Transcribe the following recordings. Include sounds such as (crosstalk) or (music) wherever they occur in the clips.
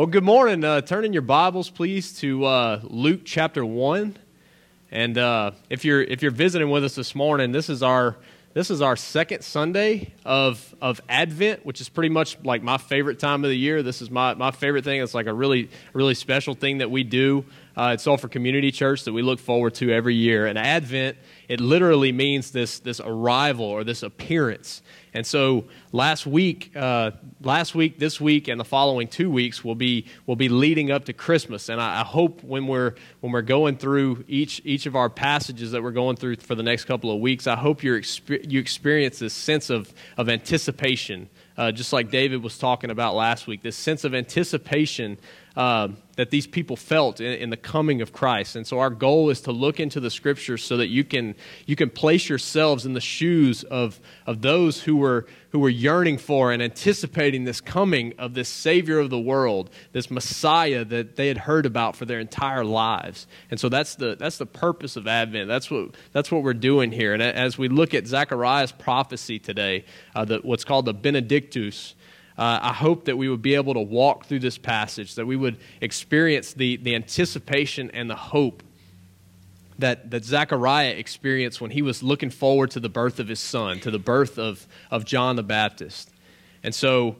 Well, good morning. Uh, turn in your Bibles, please, to uh, Luke chapter one. And uh, if you're if you're visiting with us this morning, this is our this is our second Sunday of of Advent, which is pretty much like my favorite time of the year. This is my my favorite thing. It's like a really really special thing that we do. Uh, it's for Community Church that we look forward to every year. And Advent, it literally means this this arrival or this appearance. And so last week, uh, last week, this week, and the following two weeks will be will be leading up to Christmas. And I, I, hope when we're when we're going through each each of our passages that we're going through for the next couple of weeks, I hope you you experience this sense of of anticipation, uh, just like David was talking about last week. This sense of anticipation uh, that these people felt in, in, the coming of Christ. And so our goal is to look into the scriptures so that you can you can place yourselves in the shoes of of those who were who were yearning for and anticipating this coming of this Savior of the world, this Messiah that they had heard about for their entire lives. And so that's the that's the purpose of Advent. That's what that's what we're doing here. And as we look at Zechariah's prophecy today, uh, the, what's called the Benedictus uh, I hope that we would be able to walk through this passage, that we would experience the, the anticipation and the hope that, that Zechariah experienced when he was looking forward to the birth of his son, to the birth of, of John the Baptist. And so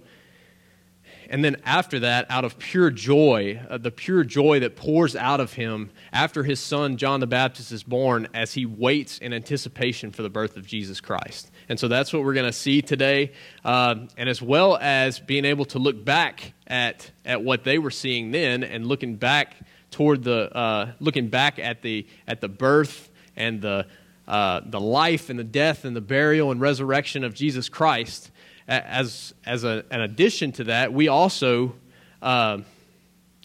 and then after that, out of pure joy, uh, the pure joy that pours out of him after his son John the Baptist is born, as he waits in anticipation for the birth of Jesus Christ. And so that's what we're going to see today. Uh, and as well as being able to look back at, at what they were seeing then and looking back toward the, uh, looking back at the, at the birth and the, uh, the life and the death and the burial and resurrection of Jesus Christ as, as a, an addition to that, we also, uh,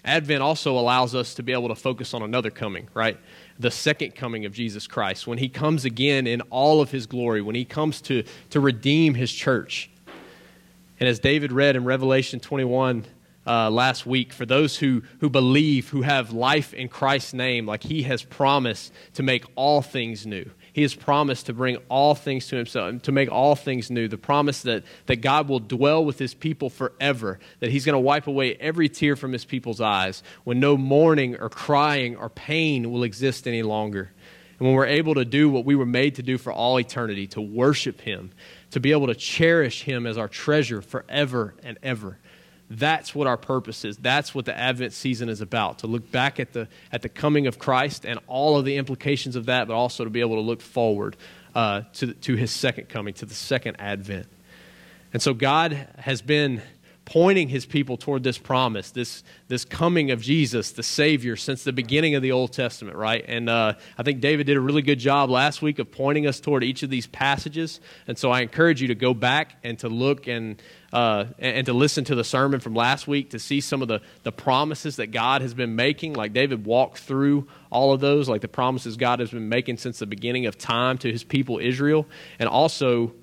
Advent also allows us to be able to focus on another coming, right? The second coming of Jesus Christ, when he comes again in all of his glory, when he comes to, to redeem his church. And as David read in Revelation 21 uh, last week, for those who, who believe, who have life in Christ's name, like he has promised to make all things new. He has promised to bring all things to himself, and to make all things new. The promise that, that God will dwell with his people forever, that he's going to wipe away every tear from his people's eyes, when no mourning or crying or pain will exist any longer. And when we're able to do what we were made to do for all eternity, to worship him, to be able to cherish him as our treasure forever and ever. That's what our purpose is. That's what the Advent season is about to look back at the, at the coming of Christ and all of the implications of that, but also to be able to look forward uh, to, to his second coming, to the second Advent. And so God has been pointing his people toward this promise, this, this coming of Jesus, the Savior, since the beginning of the Old Testament, right? And uh, I think David did a really good job last week of pointing us toward each of these passages. And so I encourage you to go back and to look and, uh, and, and, to listen to the sermon from last week to see some of the, the promises that God has been making. Like David walked through all of those, like the promises God has been making since the beginning of time to his people Israel. And also,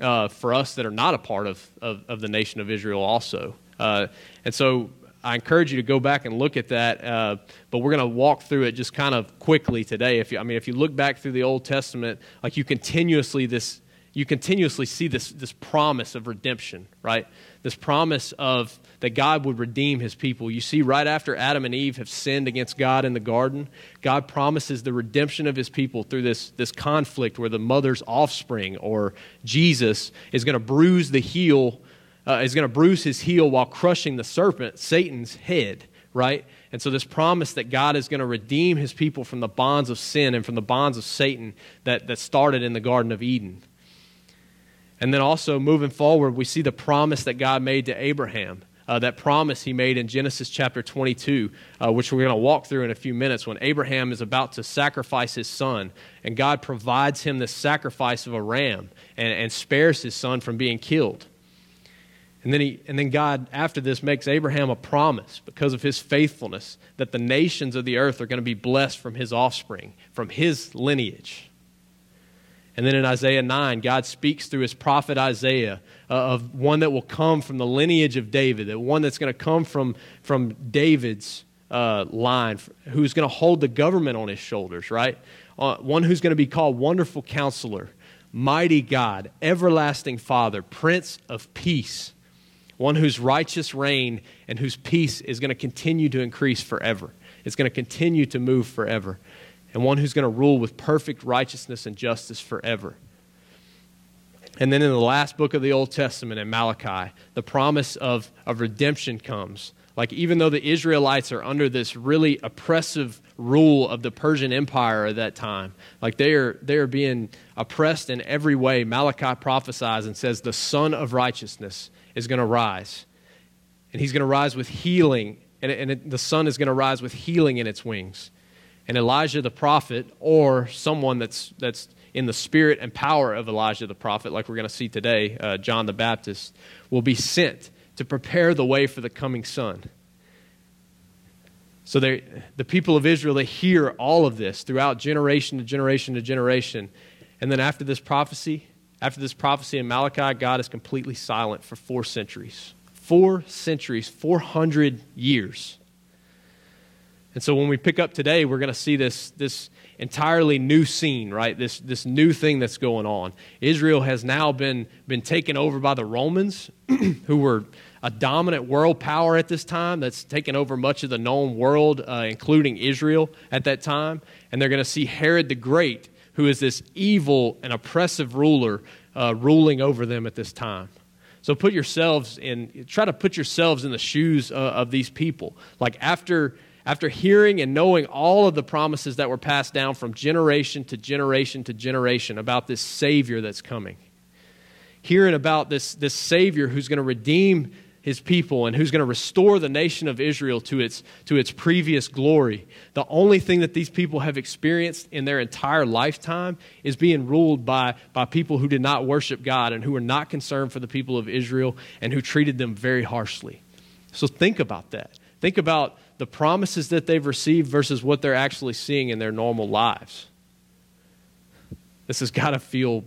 uh, for us that are not a part of, of, of the nation of Israel also. Uh, and so I encourage you to go back and look at that, uh, but we're going to walk through it just kind of quickly today. If you, I mean, if you look back through the Old Testament, like you continuously this you continuously see this, this promise of redemption, right? This promise of that God would redeem his people. You see, right after Adam and Eve have sinned against God in the garden, God promises the redemption of his people through this, this conflict where the mother's offspring, or Jesus, is going to bruise the heel, uh, is going to bruise his heel while crushing the serpent, Satan's head, right? And so, this promise that God is going to redeem his people from the bonds of sin and from the bonds of Satan that, that started in the Garden of Eden. And then also moving forward, we see the promise that God made to Abraham. Uh, that promise he made in Genesis chapter 22, uh, which we're going to walk through in a few minutes, when Abraham is about to sacrifice his son, and God provides him the sacrifice of a ram and, and spares his son from being killed. And then, he, and then God, after this, makes Abraham a promise because of his faithfulness that the nations of the earth are going to be blessed from his offspring, from his lineage. And then in Isaiah 9, God speaks through his prophet Isaiah uh, of one that will come from the lineage of David, that one that's going to come from, from David's uh, line, who's going to hold the government on his shoulders, right? Uh, one who's going to be called Wonderful Counselor, Mighty God, Everlasting Father, Prince of Peace. one whose righteous reign and whose peace is going to continue to increase forever. It's going to continue to move forever. And one who's going to rule with perfect righteousness and justice forever. And then in the last book of the Old Testament, in Malachi, the promise of, of redemption comes. Like, even though the Israelites are under this really oppressive rule of the Persian Empire at that time, like they are, they are being oppressed in every way, Malachi prophesies and says, The Sun of Righteousness is going to rise. And he's going to rise with healing, and, and it, the sun is going to rise with healing in its wings. And Elijah the prophet, or someone that's, that's in the spirit and power of Elijah the prophet, like we're going to see today, uh, John the Baptist, will be sent to prepare the way for the coming son. So they, the people of Israel, they hear all of this throughout generation to generation to generation. And then after this prophecy, after this prophecy in Malachi, God is completely silent for four centuries. Four centuries, 400 years. And so when we pick up today, we're going to see this, this entirely new scene, right? This, this new thing that's going on. Israel has now been, been taken over by the Romans, (clears throat) who were a dominant world power at this time that's taken over much of the known world, uh, including Israel at that time. And they're going to see Herod the Great, who is this evil and oppressive ruler, uh, ruling over them at this time. So put yourselves in, try to put yourselves in the shoes uh, of these people. Like after after hearing and knowing all of the promises that were passed down from generation to generation to generation about this Savior that's coming, hearing about this, this Savior who's going to redeem his people and who's going to restore the nation of Israel to its, to its previous glory. The only thing that these people have experienced in their entire lifetime is being ruled by, by people who did not worship God and who were not concerned for the people of Israel and who treated them very harshly. So think about that. Think about the promises that they've received versus what they're actually seeing in their normal lives. This has got to feel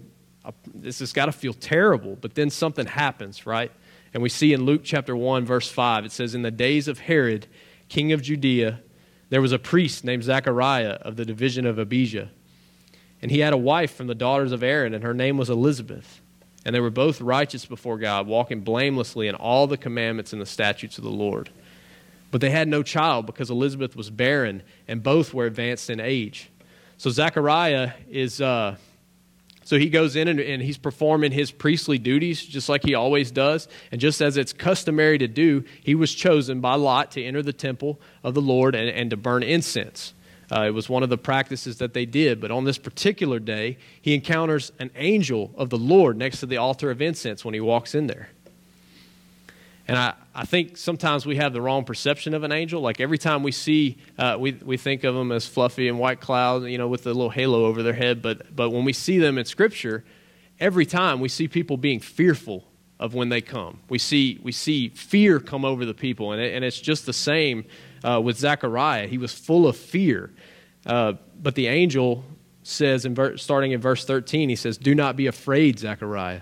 this has got to feel terrible, but then something happens, right? And we see in Luke chapter 1 verse 5 it says in the days of Herod, king of Judea, there was a priest named Zechariah of the division of Abijah. And he had a wife from the daughters of Aaron, and her name was Elizabeth. And they were both righteous before God, walking blamelessly in all the commandments and the statutes of the Lord. But they had no child because Elizabeth was barren, and both were advanced in age. So Zechariah is, uh, so he goes in and, and, he's performing his priestly duties just like he always does. And just as it's customary to do, he was chosen by Lot to enter the temple of the Lord and, and to burn incense. Uh, it was one of the practices that they did. But on this particular day, he encounters an angel of the Lord next to the altar of incense when he walks in there. And I, I think sometimes we have the wrong perception of an angel. Like every time we see, uh, we, we think of them as fluffy and white clouds, you know, with a little halo over their head. But, but when we see them in Scripture, every time we see people being fearful of when they come. We see, we see fear come over the people. And, it, and it's just the same uh, with Zechariah. He was full of fear. Uh, but the angel says, in ver- starting in verse 13, he says, Do not be afraid, Zechariah.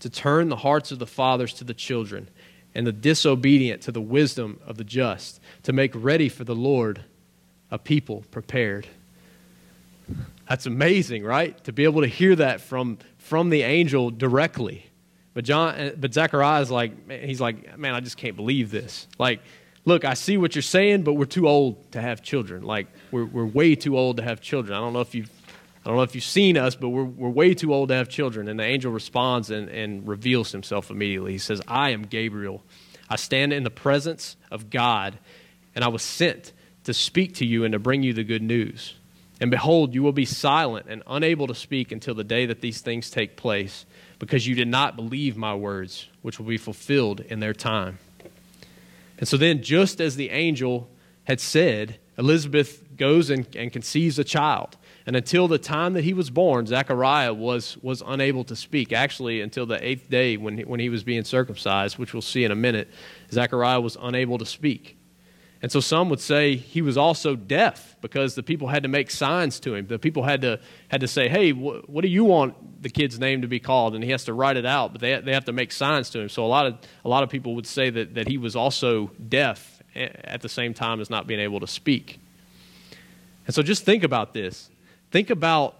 to turn the hearts of the fathers to the children, and the disobedient to the wisdom of the just, to make ready for the Lord a people prepared. That's amazing, right? To be able to hear that from, from the angel directly. But John, but Zechariah is like, he's like, man, I just can't believe this. Like, look, I see what you're saying, but we're too old to have children. Like, we're, we're way too old to have children. I don't know if you've I don't know if you've seen us, but we're, we're way too old to have children. And the angel responds and, and reveals himself immediately. He says, I am Gabriel. I stand in the presence of God, and I was sent to speak to you and to bring you the good news. And behold, you will be silent and unable to speak until the day that these things take place, because you did not believe my words, which will be fulfilled in their time. And so then, just as the angel had said, Elizabeth goes and, and conceives a child. And until the time that he was born, Zechariah was, was unable to speak. Actually, until the eighth day when he, when he was being circumcised, which we'll see in a minute, Zechariah was unable to speak. And so some would say he was also deaf because the people had to make signs to him. The people had to, had to say, hey, wh- what do you want the kid's name to be called? And he has to write it out, but they, they have to make signs to him. So a lot of, a lot of people would say that, that he was also deaf at the same time as not being able to speak. And so just think about this. Think about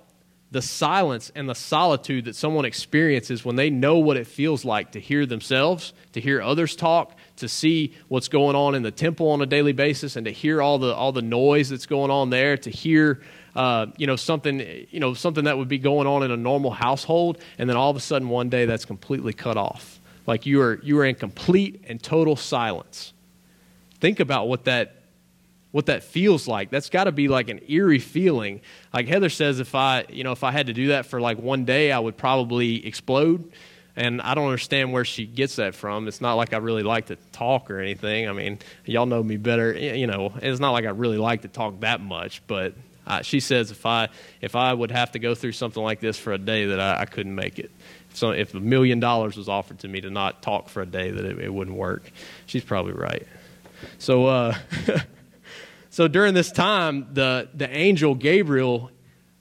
the silence and the solitude that someone experiences when they know what it feels like to hear themselves, to hear others talk, to see what's going on in the temple on a daily basis, and to hear all the all the noise that's going on there, to hear uh, you know something you know something that would be going on in a normal household, and then all of a sudden one day that's completely cut off, like you are you are in complete and total silence. Think about what that what that feels like. That's got to be like an eerie feeling. Like Heather says, if I, you know, if I had to do that for like one day, I would probably explode. And I don't understand where she gets that from. It's not like I really like to talk or anything. I mean, y'all know me better. You know, it's not like I really like to talk that much. But she says if I if I would have to go through something like this for a day, that I, I couldn't make it. So if a million dollars was offered to me to not talk for a day, that it, it wouldn't work. She's probably right. So. Uh, (laughs) So during this time, the, the angel Gabriel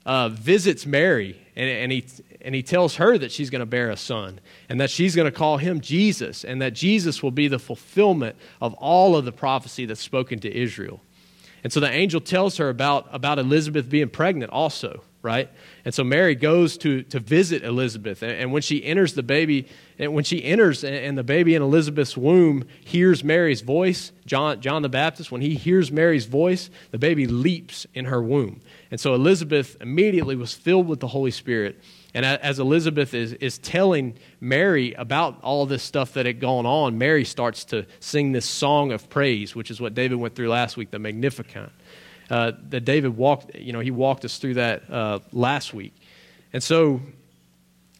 uh, visits Mary, and, and, he, and he tells her that she's going to bear a son, and that she's going to call him Jesus, and that Jesus will be the fulfillment of all of the prophecy that's spoken to Israel. And so the angel tells her about, about Elizabeth being pregnant also right? And so Mary goes to, to visit Elizabeth. And, and when she enters the baby, and when she enters and, the baby in Elizabeth's womb hears Mary's voice, John, John the Baptist, when he hears Mary's voice, the baby leaps in her womb. And so Elizabeth immediately was filled with the Holy Spirit. And as Elizabeth is, is telling Mary about all this stuff that had gone on, Mary starts to sing this song of praise, which is what David went through last week, the Magnificat uh, that David walked, you know, he walked us through that uh, last week. And so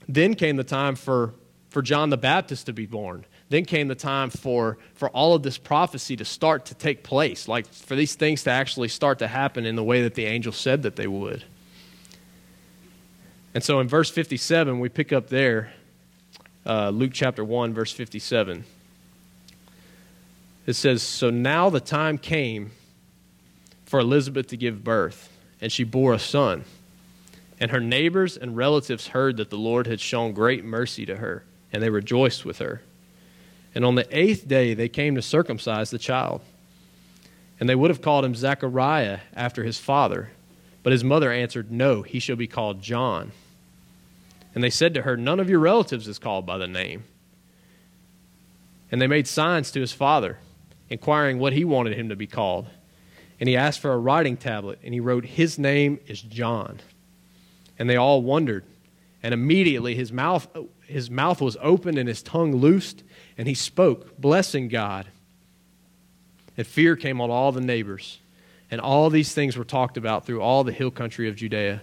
then came the time for, for John the Baptist to be born. Then came the time for, for all of this prophecy to start to take place, like for these things to actually start to happen in the way that the angel said that they would. And so in verse 57, we pick up there, uh, Luke chapter 1, verse 57. It says, So now the time came for Elizabeth to give birth, and she bore a son. And her neighbors and relatives heard that the Lord had shown great mercy to her, and they rejoiced with her. And on the eighth day they came to circumcise the child. And they would have called him Zechariah after his father, but his mother answered, No, he shall be called John. And they said to her, None of your relatives is called by the name. And they made signs to his father, inquiring what he wanted him to be called and he asked for a writing tablet, and he wrote, His name is John. And they all wondered. And immediately his mouth, his mouth was open and his tongue loosed, and he spoke, blessing God. And fear came on all the neighbors. And all these things were talked about through all the hill country of Judea.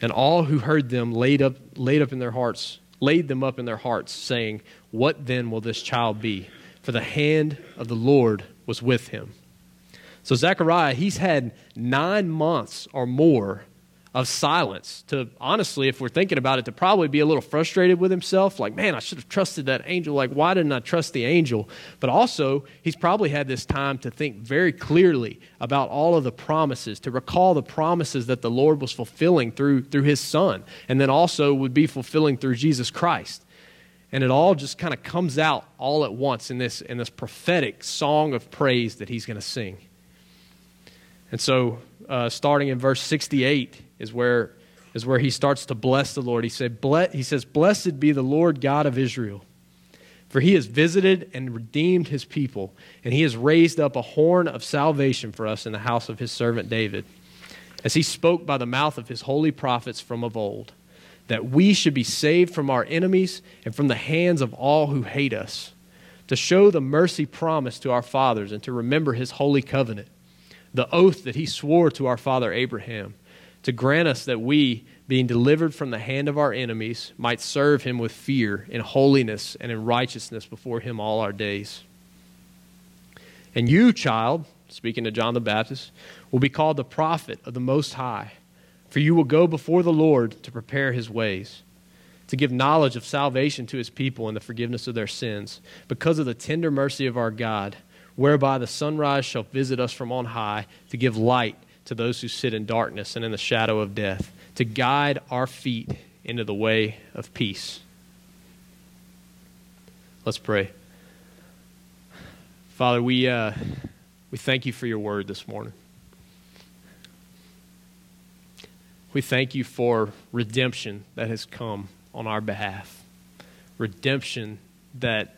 And all who heard them laid up, laid up in their hearts, laid them up in their hearts, saying, What then will this child be? For the hand of the Lord was with him. So, Zechariah, he's had nine months or more of silence to honestly, if we're thinking about it, to probably be a little frustrated with himself. Like, man, I should have trusted that angel. Like, why didn't I trust the angel? But also, he's probably had this time to think very clearly about all of the promises, to recall the promises that the Lord was fulfilling through, through his son, and then also would be fulfilling through Jesus Christ. And it all just kind of comes out all at once in this, in this prophetic song of praise that he's going to sing. And so, uh, starting in verse 68 is where, is where he starts to bless the Lord. He, said, he says, Blessed be the Lord God of Israel, for he has visited and redeemed his people, and he has raised up a horn of salvation for us in the house of his servant David, as he spoke by the mouth of his holy prophets from of old, that we should be saved from our enemies and from the hands of all who hate us, to show the mercy promised to our fathers and to remember his holy covenant the oath that he swore to our father Abraham, to grant us that we, being delivered from the hand of our enemies, might serve him with fear, in holiness, and in righteousness before him all our days. And you, child, speaking to John the Baptist, will be called the prophet of the Most High, For you will go before the Lord to prepare his ways, to give knowledge of salvation to his people and the forgiveness of their sins, because of the tender mercy of our God, whereby the sunrise shall visit us from on high, to give light to those who sit in darkness and in the shadow of death, to guide our feet into the way of peace. Let's pray. Father, we, uh, we thank you for your word this morning. We thank you for redemption that has come on our behalf. Redemption that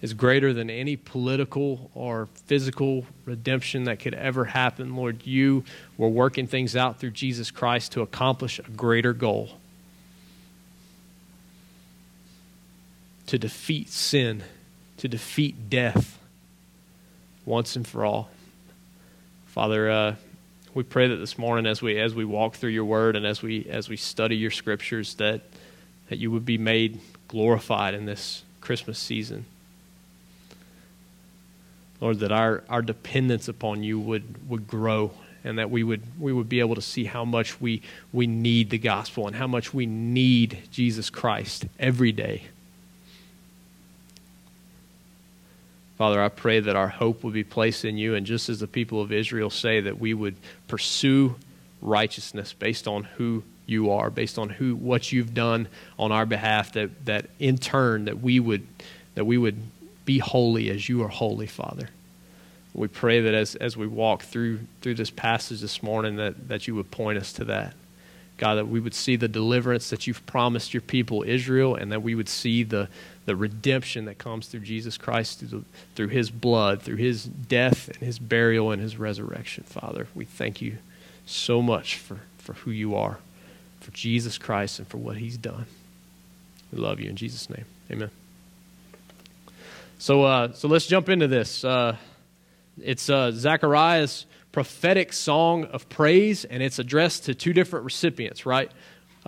is greater than any political or physical redemption that could ever happen. Lord, you were working things out through Jesus Christ to accomplish a greater goal to defeat sin, to defeat death once and for all. Father, uh, we pray that this morning as we as we walk through your word and as we as we study your scriptures that that you would be made glorified in this Christmas season. Lord, that our, our dependence upon you would, would grow and that we would we would be able to see how much we we need the gospel and how much we need Jesus Christ every day. Father, I pray that our hope would be placed in you, and just as the people of Israel say, that we would pursue righteousness based on who you are, based on who what you've done on our behalf, that, that in turn that we would that we would be holy as you are holy, Father. We pray that as, as we walk through through this passage this morning that, that you would point us to that. God, that we would see the deliverance that you've promised your people Israel, and that we would see the, the redemption that comes through Jesus Christ, through, the, through his blood, through his death and his burial and his resurrection, Father. We thank you so much for, for who you are, for Jesus Christ, and for what he's done. We love you in Jesus' name. Amen. So, uh, so let's jump into this. Uh, it's uh, Zechariah's prophetic song of praise, and it's addressed to two different recipients, right?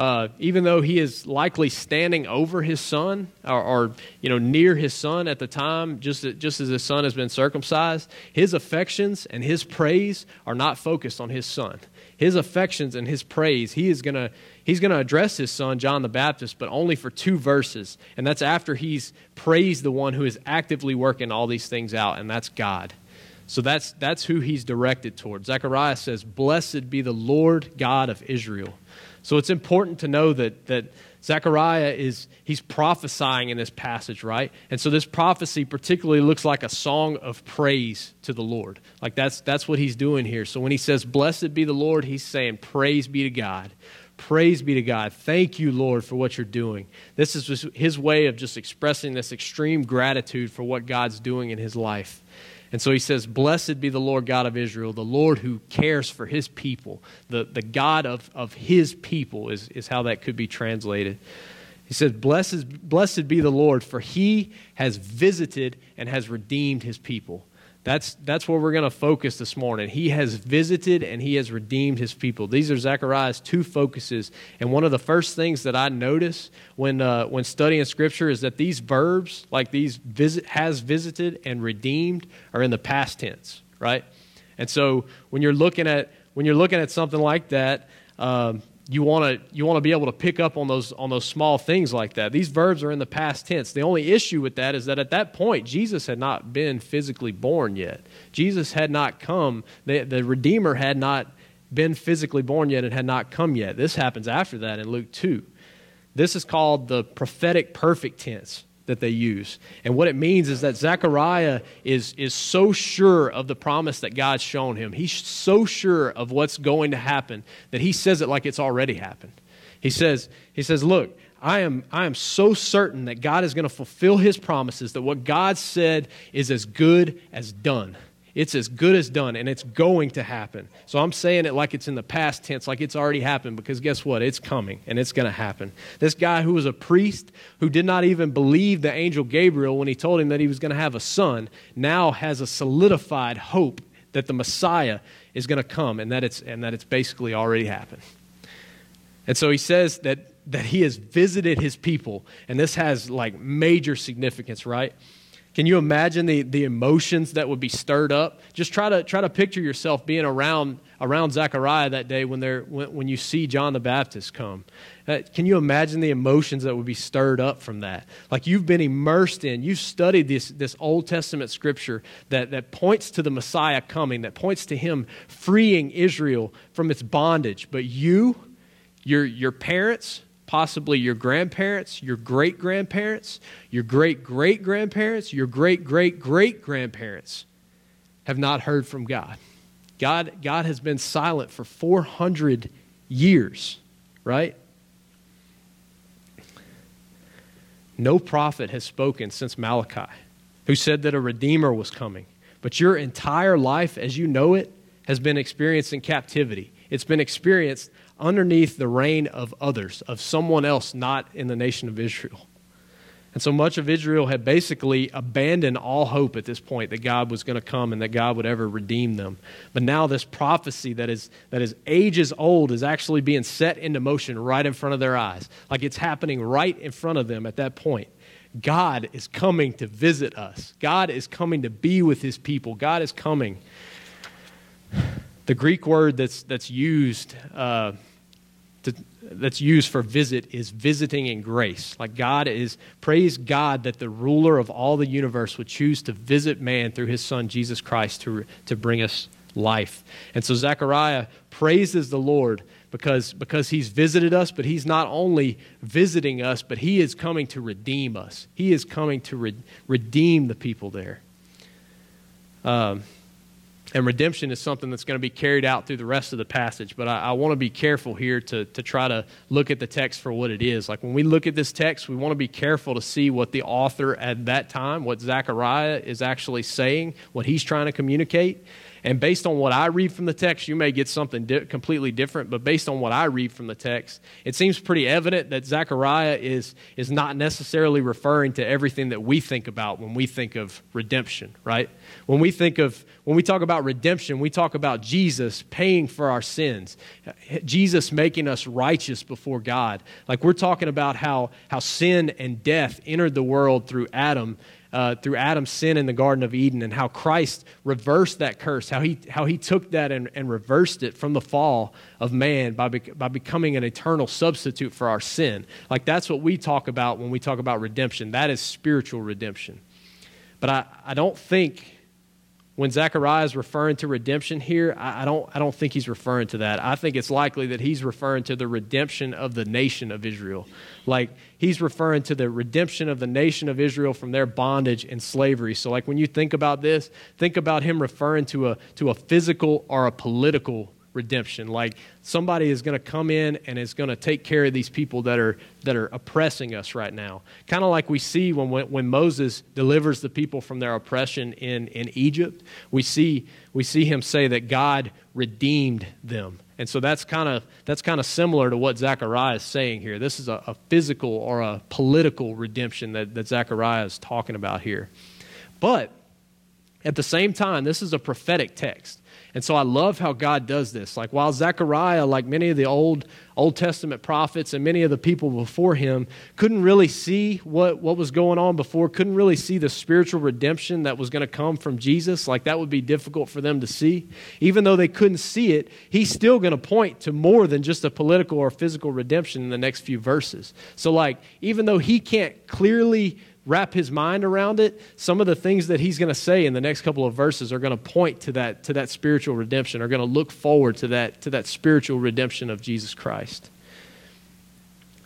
Uh, even though he is likely standing over his son or, or, you know near his son at the time, just just as his son has been circumcised, his affections and his praise are not focused on his son. His affections and his praise, he is gonna he's gonna address his son John the Baptist, but only for two verses, and that's after he's praised the one who is actively working all these things out, and that's God. So that's, that's who he's directed towards. Zechariah says, Blessed be the Lord God of Israel. So it's important to know that, that Zechariah is, he's prophesying in this passage, right? And so this prophecy particularly looks like a song of praise to the Lord. Like that's, that's what he's doing here. So when he says, Blessed be the Lord, he's saying, Praise be to God. Praise be to God. Thank you, Lord, for what you're doing. This is his way of just expressing this extreme gratitude for what God's doing in his life. And so he says, Blessed be the Lord God of Israel, the Lord who cares for his people. The, the God of, of his people is, is how that could be translated. He says, blessed, blessed be the Lord, for he has visited and has redeemed his people. That's, that's where we're going to focus this morning. He has visited and he has redeemed his people. These are Zechariah's two focuses. And one of the first things that I notice when, uh, when studying Scripture is that these verbs, like these visit, has visited and redeemed, are in the past tense, right? And so when you're looking at, when you're looking at something like that, um, you want to you want to be able to pick up on those on those small things like that. These verbs are in the past tense. The only issue with that is that at that point Jesus had not been physically born yet. Jesus had not come. The, the Redeemer had not been physically born yet and had not come yet. This happens after that in Luke 2. This is called the prophetic perfect tense that they use. And what it means is that Zechariah is, is so sure of the promise that God's shown him. He's so sure of what's going to happen that he says it like it's already happened. He says, he says, Look, I am, I am so certain that God is going to fulfill his promises, that what God said is as good as done. It's as good as done, and it's going to happen. So I'm saying it like it's in the past tense, like it's already happened, because guess what? It's coming, and it's going to happen. This guy who was a priest, who did not even believe the angel Gabriel when he told him that he was going to have a son, now has a solidified hope that the Messiah is going to come, and that it's, and that it's basically already happened. And so he says that, that he has visited his people, and this has like major significance, right? Can you imagine the, the emotions that would be stirred up? Just try to try to picture yourself being around around Zechariah that day when they're when, when you see John the Baptist come. Uh, can you imagine the emotions that would be stirred up from that? Like you've been immersed in, you've studied this this Old Testament scripture that, that points to the Messiah coming, that points to him freeing Israel from its bondage. But you, your your parents, possibly your grandparents, your great grandparents, your great great grandparents, your great great great grandparents have not heard from God. God, God has been silent for 400 years, right? No prophet has spoken since Malachi who said that a Redeemer was coming. But your entire life, as you know it, has been experienced in captivity. It's been experienced underneath the reign of others, of someone else not in the nation of Israel. And so much of Israel had basically abandoned all hope at this point that God was going to come and that God would ever redeem them. But now this prophecy that is that is ages old is actually being set into motion right in front of their eyes. Like it's happening right in front of them at that point. God is coming to visit us. God is coming to be with his people. God is coming. The Greek word that's that's used uh, to, that's used for visit is visiting in grace. Like God is, praise God that the ruler of all the universe would choose to visit man through his son Jesus Christ to, to bring us life. And so Zechariah praises the Lord because, because he's visited us, but he's not only visiting us, but he is coming to redeem us. He is coming to re- redeem the people there. Um, and redemption is something that's going to be carried out through the rest of the passage. But I, I, want to be careful here to, to try to look at the text for what it is. Like when we look at this text, we want to be careful to see what the author at that time, what Zechariah is actually saying, what he's trying to communicate. And based on what I read from the text, you may get something di- completely different. But based on what I read from the text, it seems pretty evident that Zechariah is, is not necessarily referring to everything that we think about when we think of redemption, right? When we think of, when we talk about redemption, we talk about Jesus paying for our sins, Jesus making us righteous before God. Like we're talking about how, how sin and death entered the world through Adam uh, through Adam's sin in the Garden of Eden and how Christ reversed that curse, how he, how he took that and, and reversed it from the fall of man by, be, by becoming an eternal substitute for our sin. Like that's what we talk about when we talk about redemption. That is spiritual redemption. But I, I don't think when Zechariah is referring to redemption here, I, don't, I don't think he's referring to that. I think it's likely that he's referring to the redemption of the nation of Israel. Like he's referring to the redemption of the nation of Israel from their bondage and slavery. So, like when you think about this, think about him referring to a, to a physical or a political redemption. Like somebody is going to come in and is going to take care of these people that are that are oppressing us right now. Kind of like we see when when Moses delivers the people from their oppression in in Egypt. We see we see him say that God redeemed them. And so that's kind of that's kind of similar to what Zechariah is saying here. This is a, a physical or a political redemption that, that Zechariah is talking about here. But at the same time, this is a prophetic text. And so I love how God does this. Like while Zechariah, like many of the old Old Testament prophets and many of the people before him, couldn't really see what, what was going on before, couldn't really see the spiritual redemption that was going to come from Jesus. Like that would be difficult for them to see. Even though they couldn't see it, he's still going to point to more than just a political or physical redemption in the next few verses. So, like, even though he can't clearly wrap his mind around it, some of the things that he's going to say in the next couple of verses are going to point to that, to that spiritual redemption, are going to look forward to that, to that spiritual redemption of Jesus Christ.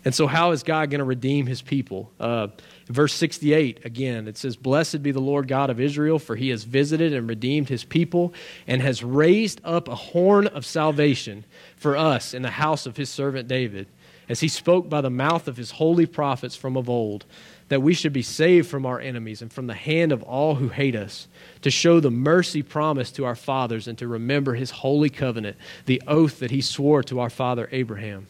And so, how is God going to redeem his people? Uh, verse 68, again, it says, Blessed be the Lord God of Israel, for he has visited and redeemed his people and has raised up a horn of salvation for us in the house of his servant David, as he spoke by the mouth of his holy prophets from of old that we should be saved from our enemies and from the hand of all who hate us, to show the mercy promised to our fathers and to remember his holy covenant, the oath that he swore to our father Abraham.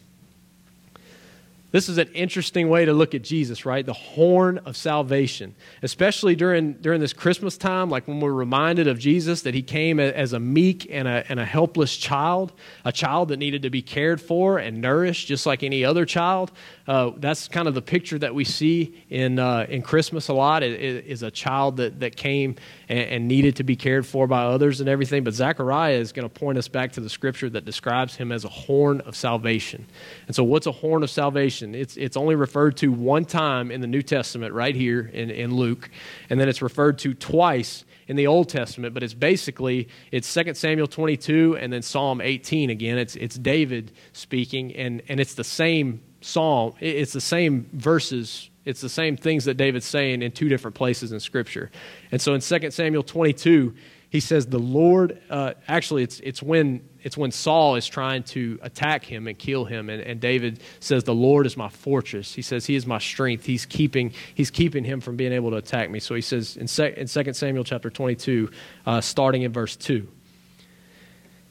This is an interesting way to look at Jesus, right? The horn of salvation, especially during, during this Christmas time, like when we're reminded of Jesus that he came as a meek and a, and a helpless child, a child that needed to be cared for and nourished just like any other child. Uh, that's kind of the picture that we see in, uh, in Christmas a lot is a child that, that came and, and needed to be cared for by others and everything. But Zechariah is going to point us back to the scripture that describes him as a horn of salvation. And so, what's a horn of salvation? It's, it's only referred to one time in the New Testament, right here in, in Luke, and then it's referred to twice in the Old Testament, but it's basically it's 2 Samuel 22 and then Psalm 18 again. It's it's David speaking and and it's the same psalm. It's the same verses it's the same things that David's saying in two different places in Scripture. And so in 2 Samuel 22, he says, The Lord, uh, actually, it's, it's, when, it's when Saul is trying to attack him and kill him. And, and David says, The Lord is my fortress. He says, He is my strength. He's keeping, he's keeping him from being able to attack me. So he says in, sec, in 2 Samuel chapter 22, uh, starting in verse 2,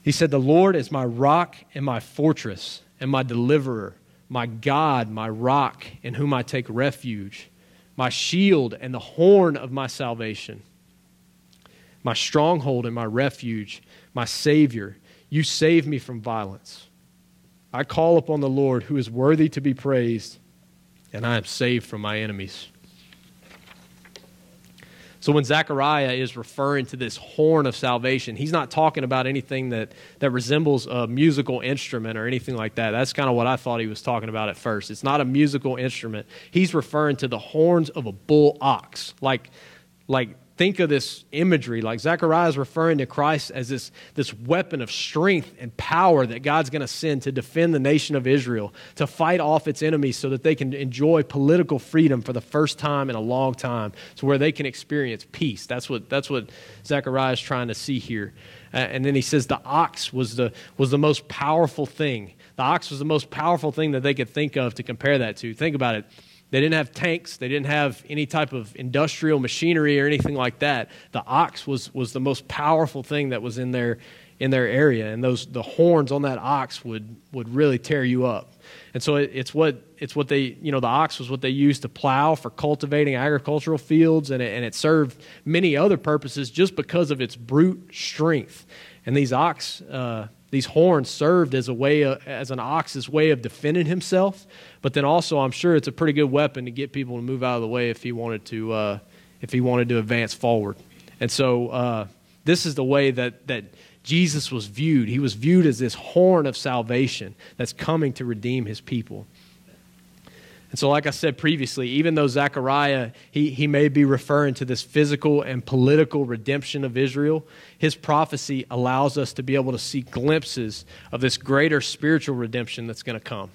he said, The Lord is my rock and my fortress and my deliverer my God, my rock, in whom I take refuge, my shield and the horn of my salvation, my stronghold and my refuge, my Savior. You save me from violence. I call upon the Lord who is worthy to be praised, and I am saved from my enemies. So when Zechariah is referring to this horn of salvation, he's not talking about anything that, that resembles a musical instrument or anything like that. That's kind of what I thought he was talking about at first. It's not a musical instrument. He's referring to the horns of a bull ox, like, like think of this imagery like Zechariah is referring to Christ as this, this weapon of strength and power that God's going to send to defend the nation of Israel, to fight off its enemies so that they can enjoy political freedom for the first time in a long time, so where they can experience peace. That's what, that's what Zechariah is trying to see here. And then he says the ox was the, was the most powerful thing. The ox was the most powerful thing that they could think of to compare that to. Think about it they didn't have tanks. They didn't have any type of industrial machinery or anything like that. The ox was, was the most powerful thing that was in their, in their area. And those, the horns on that ox would, would really tear you up. And so it, it's, what, it's what they, you know, the ox was what they used to plow for cultivating agricultural fields. And it, and it served many other purposes just because of its brute strength. And these ox, uh, these horns served as a way as an ox's way of defending himself but then also i'm sure it's a pretty good weapon to get people to move out of the way if he wanted to uh, if he wanted to advance forward. And so uh, this is the way that that jesus was viewed. He was viewed as this horn of salvation that's coming to redeem his people and so, like I said previously, even though Zechariah, he, he may be referring to this physical and political redemption of Israel, his prophecy allows us to be able to see glimpses of this greater spiritual redemption that's going to come.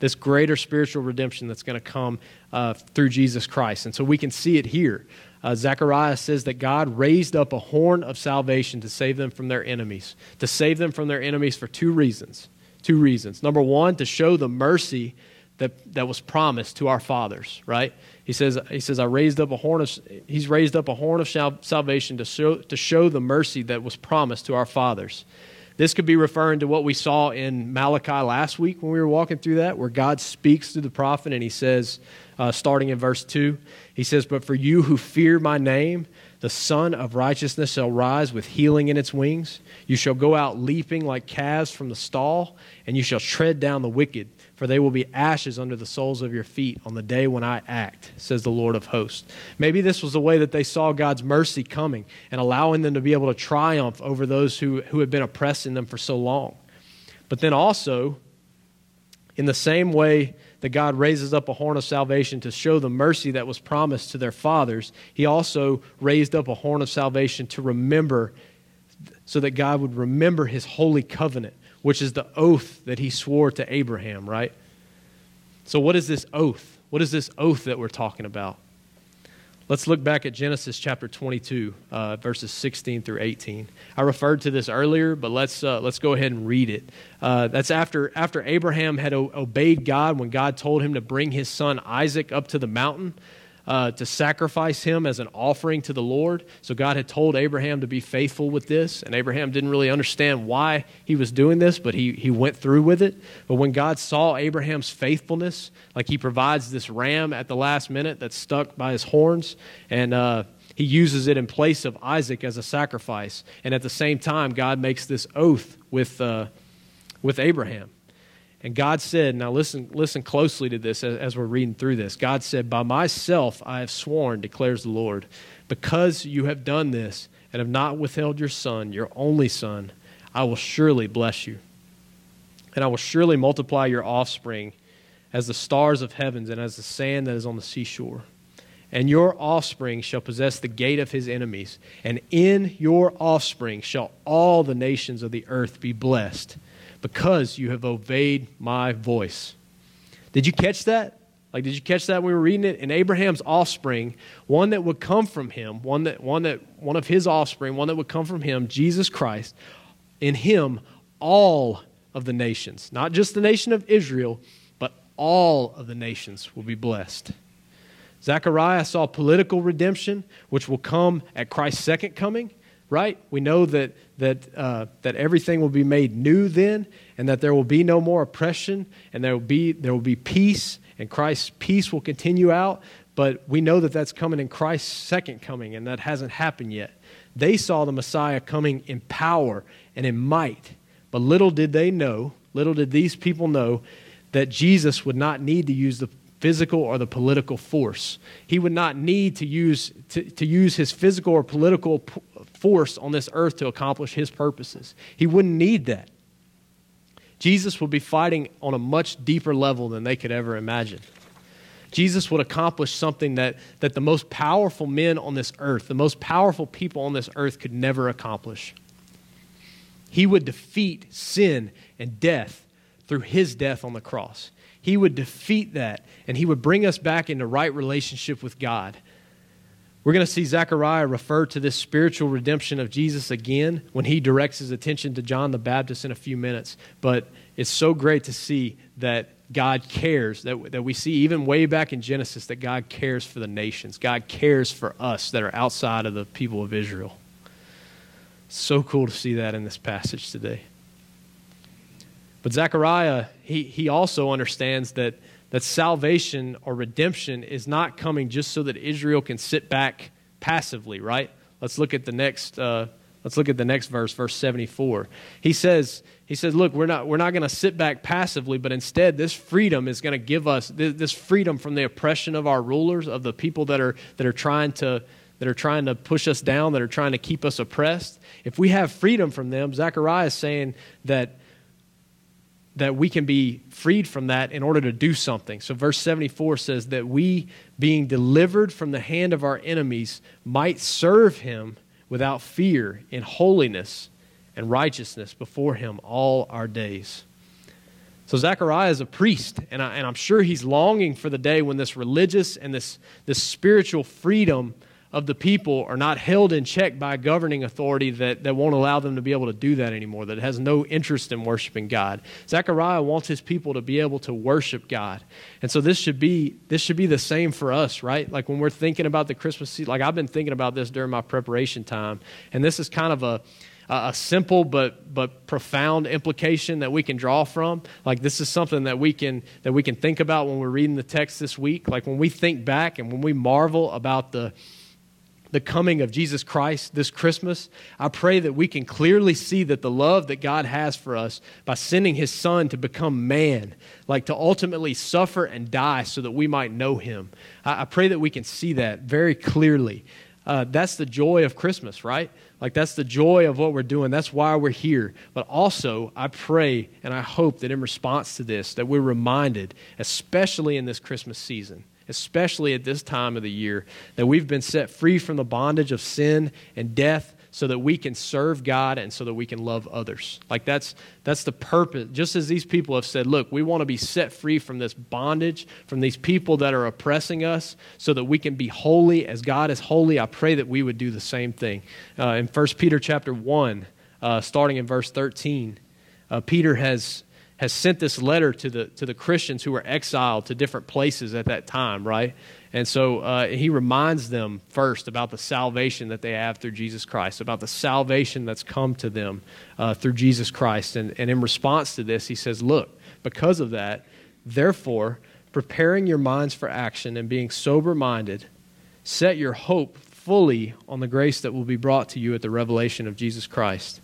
This greater spiritual redemption that's going to come uh, through Jesus Christ. And so we can see it here. Uh, Zechariah says that God raised up a horn of salvation to save them from their enemies, to save them from their enemies for two reasons. Two reasons. Number one, to show the mercy that, that was promised to our fathers, right? He says, he says, I raised up a horn of, he's raised up a horn of salvation to show, to show the mercy that was promised to our fathers. This could be referring to what we saw in Malachi last week when we were walking through that, where God speaks through the prophet and he says, uh, starting in verse 2, he says, But for you who fear my name, the Sun of Righteousness shall rise with healing in its wings. You shall go out leaping like calves from the stall, and you shall tread down the wicked for they will be ashes under the soles of your feet on the day when I act, says the Lord of hosts. Maybe this was the way that they saw God's mercy coming and allowing them to be able to triumph over those who, who had been oppressing them for so long. But then also, in the same way that God raises up a horn of salvation to show the mercy that was promised to their fathers, He also raised up a horn of salvation to remember, so that God would remember His holy covenant which is the oath that he swore to Abraham, right? So, what is this oath? What is this oath that we're talking about? Let's look back at Genesis chapter 22, uh, verses 16 through 18. I referred to this earlier, but let's, uh, let's go ahead and read it. Uh, that's after, after Abraham had o- obeyed God when God told him to bring his son Isaac up to the mountain. Uh, to sacrifice him as an offering to the Lord. So God had told Abraham to be faithful with this, and Abraham didn't really understand why he was doing this, but he, he went through with it. But when God saw Abraham's faithfulness, like he provides this ram at the last minute that's stuck by his horns, and uh, he uses it in place of Isaac as a sacrifice. And at the same time, God makes this oath with, uh, with Abraham. And God said, now listen, listen closely to this as, as, we're reading through this. God said, By myself I have sworn, declares the Lord, because you have done this and have not withheld your son, your only son, I will surely bless you. And I will surely multiply your offspring as the stars of heavens and as the sand that is on the seashore. And your offspring shall possess the gate of his enemies. And in your offspring shall all the nations of the earth be blessed because you have obeyed my voice. Did you catch that? Like, did you catch that when we were reading it? In Abraham's offspring, one that would come from him, one that, one that, one of his offspring, one that would come from him, Jesus Christ. In him, all of the nations, not just the nation of Israel, but all of the nations will be blessed. Zechariah saw political redemption, which will come at Christ's second coming right? We know that, that, uh, that everything will be made new then, and that there will be no more oppression, and there will be, there will be peace, and Christ's peace will continue out. But we know that that's coming in Christ's second coming, and that hasn't happened yet. They saw the Messiah coming in power and in might. But little did they know, little did these people know, that Jesus would not need to use the physical or the political force. He would not need to use, to, to use his physical or political force on this earth to accomplish his purposes. He wouldn't need that. Jesus would be fighting on a much deeper level than they could ever imagine. Jesus would accomplish something that, that the most powerful men on this earth, the most powerful people on this earth could never accomplish. He would defeat sin and death through his death on the cross. He would defeat that and he would bring us back into right relationship with God. We're going to see Zechariah refer to this spiritual redemption of Jesus again when he directs his attention to John the Baptist in a few minutes. But it's so great to see that God cares, that, that we see even way back in Genesis that God cares for the nations. God cares for us that are outside of the people of Israel. So cool to see that in this passage today. But Zechariah, he, he also understands that that salvation or redemption is not coming just so that Israel can sit back passively, right? Let's look at the next. Uh, let's look at the next verse, verse seventy-four. He says, he says, look, we're not we're not going to sit back passively, but instead, this freedom is going to give us this freedom from the oppression of our rulers, of the people that are that are trying to that are trying to push us down, that are trying to keep us oppressed. If we have freedom from them, Zechariah is saying that that we can be freed from that in order to do something. So, verse 74 says that we, being delivered from the hand of our enemies, might serve him without fear in holiness and righteousness before him all our days. So, Zechariah is a priest, and, I, and I'm sure he's longing for the day when this religious and this, this spiritual freedom of the people are not held in check by a governing authority that, that won't allow them to be able to do that anymore, that has no interest in worshiping God. Zechariah wants his people to be able to worship God. And so this should be this should be the same for us, right? Like when we're thinking about the Christmas season, like I've been thinking about this during my preparation time, and this is kind of a a simple but but profound implication that we can draw from like this is something that we can that we can think about when we're reading the text this week like when we think back and when we marvel about the the coming of Jesus Christ this Christmas, I pray that we can clearly see that the love that God has for us by sending his son to become man, like to ultimately suffer and die so that we might know him. I, pray that we can see that very clearly. Uh, that's the joy of Christmas, right? Like, that's the joy of what we're doing. That's why we're here. But also, I pray and I hope that in response to this, that we're reminded, especially in this Christmas season, especially at this time of the year, that we've been set free from the bondage of sin and death so that we can serve God and so that we can love others. Like that's that's the purpose. Just as these people have said, look, we want to be set free from this bondage, from these people that are oppressing us, so that we can be holy as God is holy. I pray that we would do the same thing. Uh, in 1 Peter chapter one, uh, starting in verse 13, uh, Peter has has sent this letter to the, to the Christians who were exiled to different places at that time, right? And so uh, he reminds them first about the salvation that they have through Jesus Christ, about the salvation that's come to them uh, through Jesus Christ. And, and in response to this, he says, Look, because of that, therefore, preparing your minds for action and being sober minded, set your hope fully on the grace that will be brought to you at the revelation of Jesus Christ.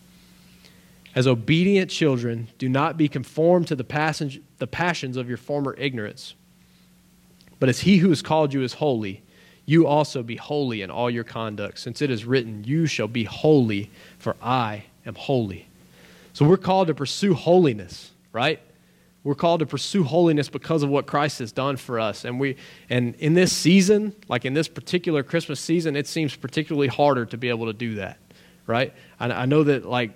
As obedient children, do not be conformed to the, passage, the passions of your former ignorance. But as he who has called you is holy, you also be holy in all your conduct, since it is written, You shall be holy, for I am holy. So we're called to pursue holiness, right? We're called to pursue holiness because of what Christ has done for us. And we and in this season, like in this particular Christmas season, it seems particularly harder to be able to do that. Right? I, I know that like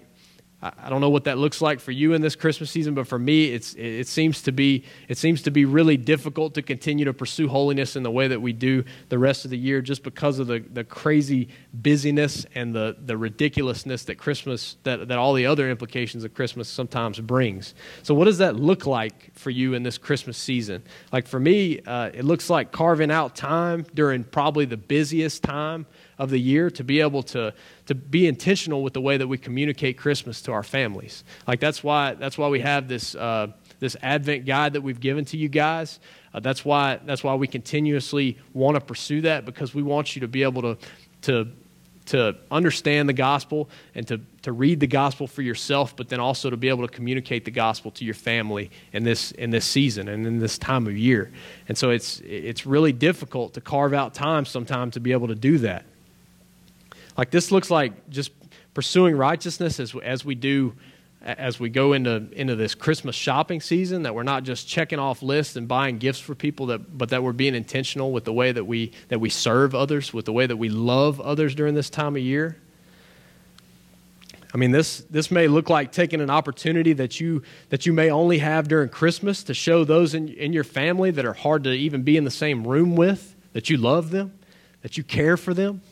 I don't know what that looks like for you in this Christmas season, but for me, it's, it, seems to be, it seems to be really difficult to continue to pursue holiness in the way that we do the rest of the year just because of the, the crazy busyness and the, the ridiculousness that Christmas, that, that all the other implications of Christmas sometimes brings. So, what does that look like for you in this Christmas season? Like for me, uh, it looks like carving out time during probably the busiest time of the year to be able to, to be intentional with the way that we communicate Christmas to our families. Like that's why, that's why we have this, uh, this Advent guide that we've given to you guys. Uh, that's, why, that's why we continuously want to pursue that because we want you to be able to, to to understand the gospel and to, to read the gospel for yourself, but then also to be able to communicate the gospel to your family in this, in this season and in this time of year. And so it's, it's really difficult to carve out time sometimes to be able to do that. Like this looks like just pursuing righteousness as, as we do as we go into, into this Christmas shopping season, that we're not just checking off lists and buying gifts for people, that, but that we're being intentional with the way that we, that we serve others, with the way that we love others during this time of year. I mean, this, this may look like taking an opportunity that you, that you may only have during Christmas to show those in, in your family that are hard to even be in the same room with, that you love them, that you care for them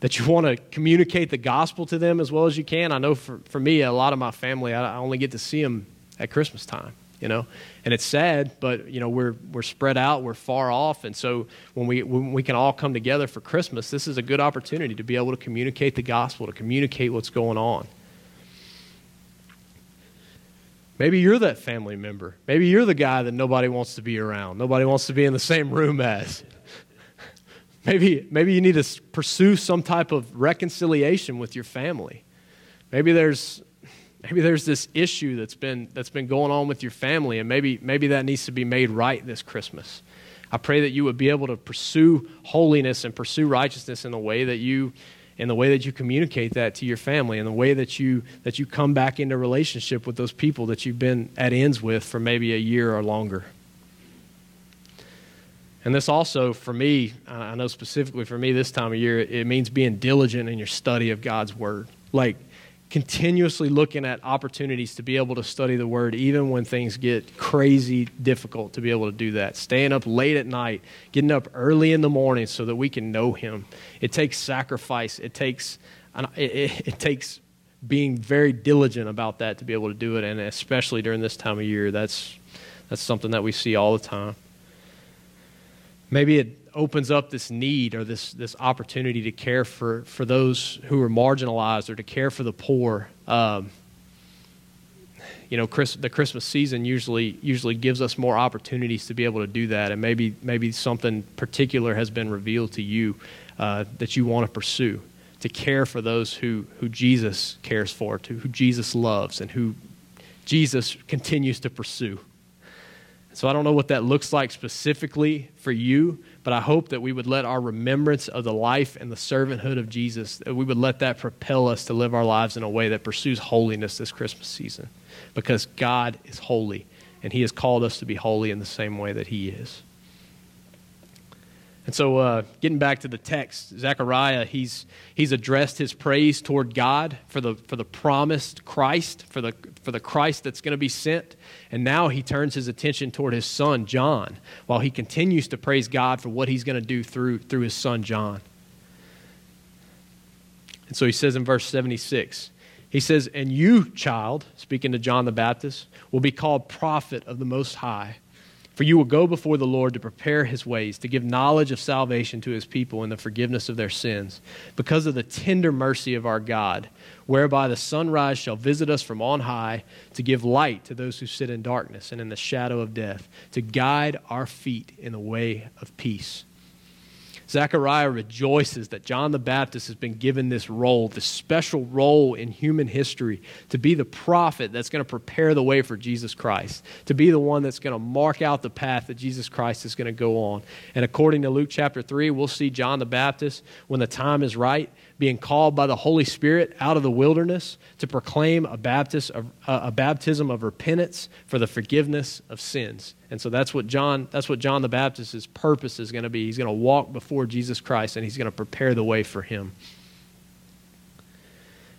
that you want to communicate the gospel to them as well as you can. I know for, for me, a lot of my family, I, I only get to see them at Christmas time, you know, and it's sad, but you know we're we're spread out, we're far off, and so when we when we can all come together for Christmas, this is a good opportunity to be able to communicate the gospel, to communicate what's going on. Maybe you're that family member. Maybe you're the guy that nobody wants to be around. Nobody wants to be in the same room as. Maybe, maybe you need to pursue some type of reconciliation with your family. Maybe there's, maybe there's this issue that's been, that's been going on with your family, and maybe, maybe that needs to be made right this Christmas. I pray that you would be able to pursue holiness and pursue righteousness in the way that you in the way that you communicate that to your family in the way that you that you come back into relationship with those people that you've been at ends with for maybe a year or longer. And this also, for me, I know specifically for me this time of year, it means being diligent in your study of God's Word. Like continuously looking at opportunities to be able to study the Word, even when things get crazy difficult to be able to do that. Staying up late at night, getting up early in the morning so that we can know Him. It takes sacrifice. It takes, it, it, it takes being very diligent about that to be able to do it. And especially during this time of year, that's, that's something that we see all the time. Maybe it opens up this need or this, this opportunity to care for, for those who are marginalized or to care for the poor. Um, you know, Chris, the Christmas season usually usually gives us more opportunities to be able to do that, and maybe maybe something particular has been revealed to you uh, that you want to pursue, to care for those who who Jesus cares for, to who Jesus loves, and who Jesus continues to pursue. So I don't know what that looks like specifically for you, but I hope that we would let our remembrance of the life and the servanthood of Jesus, that we would let that propel us to live our lives in a way that pursues holiness this Christmas season. Because God is holy, and He has called us to be holy in the same way that He is. And so, uh, getting back to the text, Zechariah, he's, he's addressed his praise toward God for the, for the promised Christ, for the, for the Christ that's going to be sent. And now he turns his attention toward his son, John, while he continues to praise God for what he's going to do through, through his son, John. And so he says in verse 76 He says, And you, child, speaking to John the Baptist, will be called prophet of the Most High. For you will go before the Lord to prepare his ways, to give knowledge of salvation to his people and the forgiveness of their sins, because of the tender mercy of our God, whereby the sunrise shall visit us from on high, to give light to those who sit in darkness and in the shadow of death, to guide our feet in the way of peace. Zechariah rejoices that John the Baptist has been given this role, this special role in human history, to be the prophet that's going to prepare the way for Jesus Christ, to be the one that's going to mark out the path that Jesus Christ is going to go on. And according to Luke chapter 3, we'll see John the Baptist, when the time is right, being called by the Holy Spirit out of the wilderness to proclaim a, Baptist, a, a baptism of repentance for the forgiveness of sins. And so that's what John, that's what John the Baptist's purpose is going to be. He's going to walk before Jesus Christ and he's going to prepare the way for him.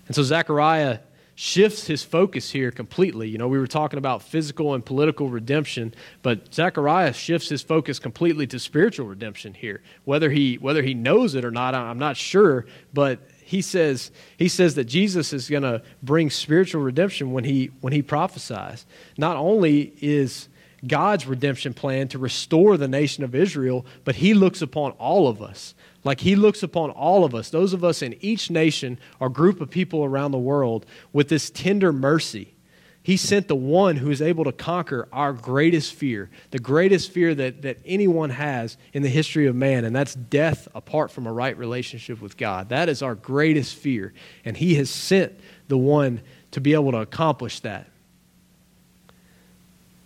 And so Zechariah shifts his focus here completely. You know, we were talking about physical and political redemption, but Zechariah shifts his focus completely to spiritual redemption here. Whether he whether he knows it or not, I'm not sure, but he says he says that Jesus is going to bring spiritual redemption when he when he prophesies. Not only is God's redemption plan to restore the nation of Israel, but he looks upon all of us. Like he looks upon all of us, those of us in each nation or group of people around the world, with this tender mercy. He sent the one who is able to conquer our greatest fear, the greatest fear that, that anyone has in the history of man, and that's death apart from a right relationship with God. That is our greatest fear. And He has sent the one to be able to accomplish that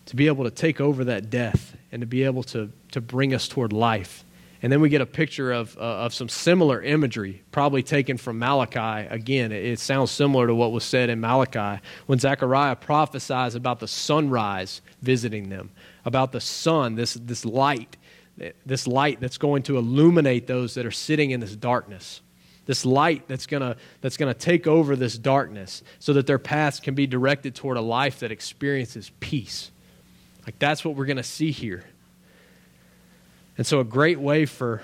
to be able to take over that death and to be able to, to bring us toward life. And then we get a picture of, uh, of some similar imagery, probably taken from Malachi. Again, it, it, sounds similar to what was said in Malachi when Zechariah prophesies about the sunrise visiting them, about the sun, this, this light, this light that's going to illuminate those that are sitting in this darkness. This light that's going that's going to take over this darkness so that their paths can be directed toward a life that experiences peace. Like that's what we're going to see here. And so, a great way for,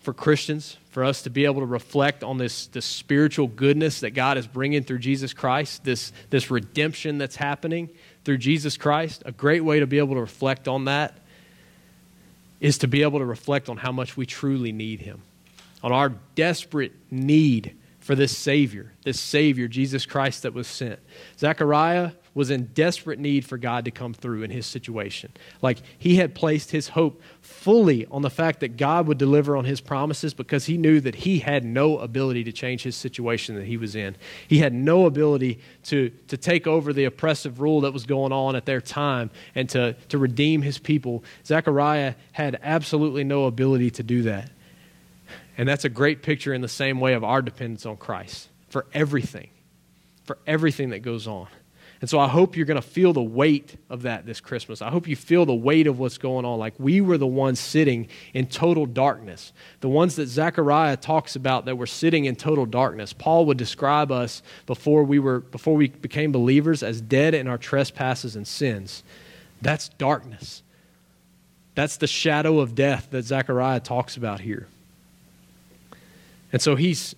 for Christians, for us to be able to reflect on this, this spiritual goodness that God is bringing through Jesus Christ, this, this redemption that's happening through Jesus Christ, a great way to be able to reflect on that is to be able to reflect on how much we truly need Him, on our desperate need for this Savior, this Savior, Jesus Christ, that was sent. Zechariah was in desperate need for God to come through in his situation. Like he had placed his hope fully on the fact that God would deliver on his promises because he knew that he had no ability to change his situation that he was in. He had no ability to, to take over the oppressive rule that was going on at their time and to, to redeem his people. Zechariah had absolutely no ability to do that. And that's a great picture in the same way of our dependence on Christ for everything, for everything that goes on. And so I hope you're going to feel the weight of that this Christmas. I hope you feel the weight of what's going on. Like we were the ones sitting in total darkness. The ones that Zechariah talks about that were sitting in total darkness. Paul would describe us before we were before we became believers as dead in our trespasses and sins. That's darkness. That's the shadow of death that Zechariah talks about here. And so he's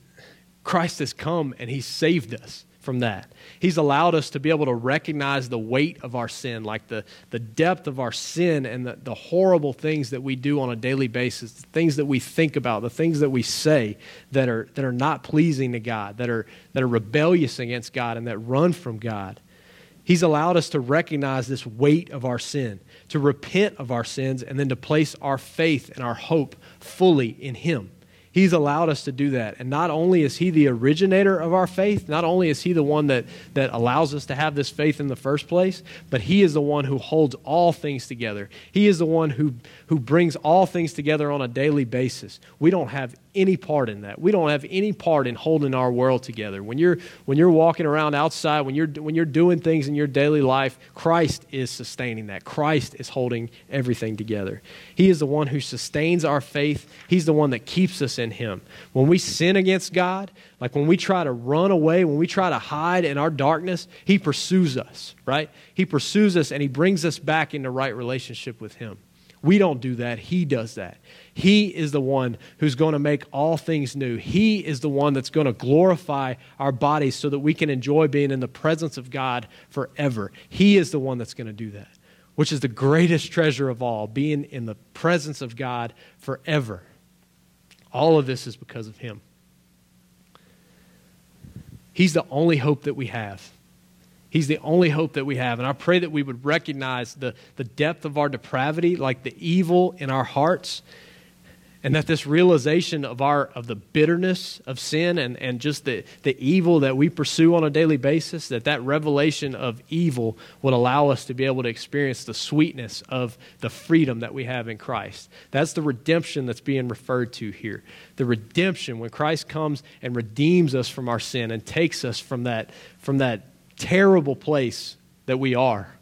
Christ has come and he's saved us from that. He's allowed us to be able to recognize the weight of our sin, like the, the depth of our sin and the, the horrible things that we do on a daily basis, the things that we think about, the things that we say that are, that are not pleasing to God, that are, that are rebellious against God, and that run from God. He's allowed us to recognize this weight of our sin, to repent of our sins, and then to place our faith and our hope fully in Him. He's allowed us to do that. And not only is He the originator of our faith, not only is He the one that, that allows us to have this faith in the first place, but He is the one who holds all things together. He is the one who, who brings all things together on a daily basis. We don't have any part in that. We don't have any part in holding our world together. When you're when you're walking around outside, when you're when you're doing things in your daily life, Christ is sustaining that. Christ is holding everything together. He is the one who sustains our faith. He's the one that keeps us in him. When we sin against God, like when we try to run away, when we try to hide in our darkness, he pursues us, right? He pursues us and he brings us back into right relationship with him. We don't do that. He does that. He is the one who's going to make all things new. He is the one that's going to glorify our bodies so that we can enjoy being in the presence of God forever. He is the one that's going to do that, which is the greatest treasure of all, being in the presence of God forever. All of this is because of Him. He's the only hope that we have. He's the only hope that we have. And I pray that we would recognize the, the depth of our depravity, like the evil in our hearts, and that this realization of our of the bitterness of sin and, and just the, the evil that we pursue on a daily basis that that revelation of evil would allow us to be able to experience the sweetness of the freedom that we have in christ. That's the redemption that's being referred to here. The redemption when christ comes and redeems us from our sin and takes us from that from that terrible place that we are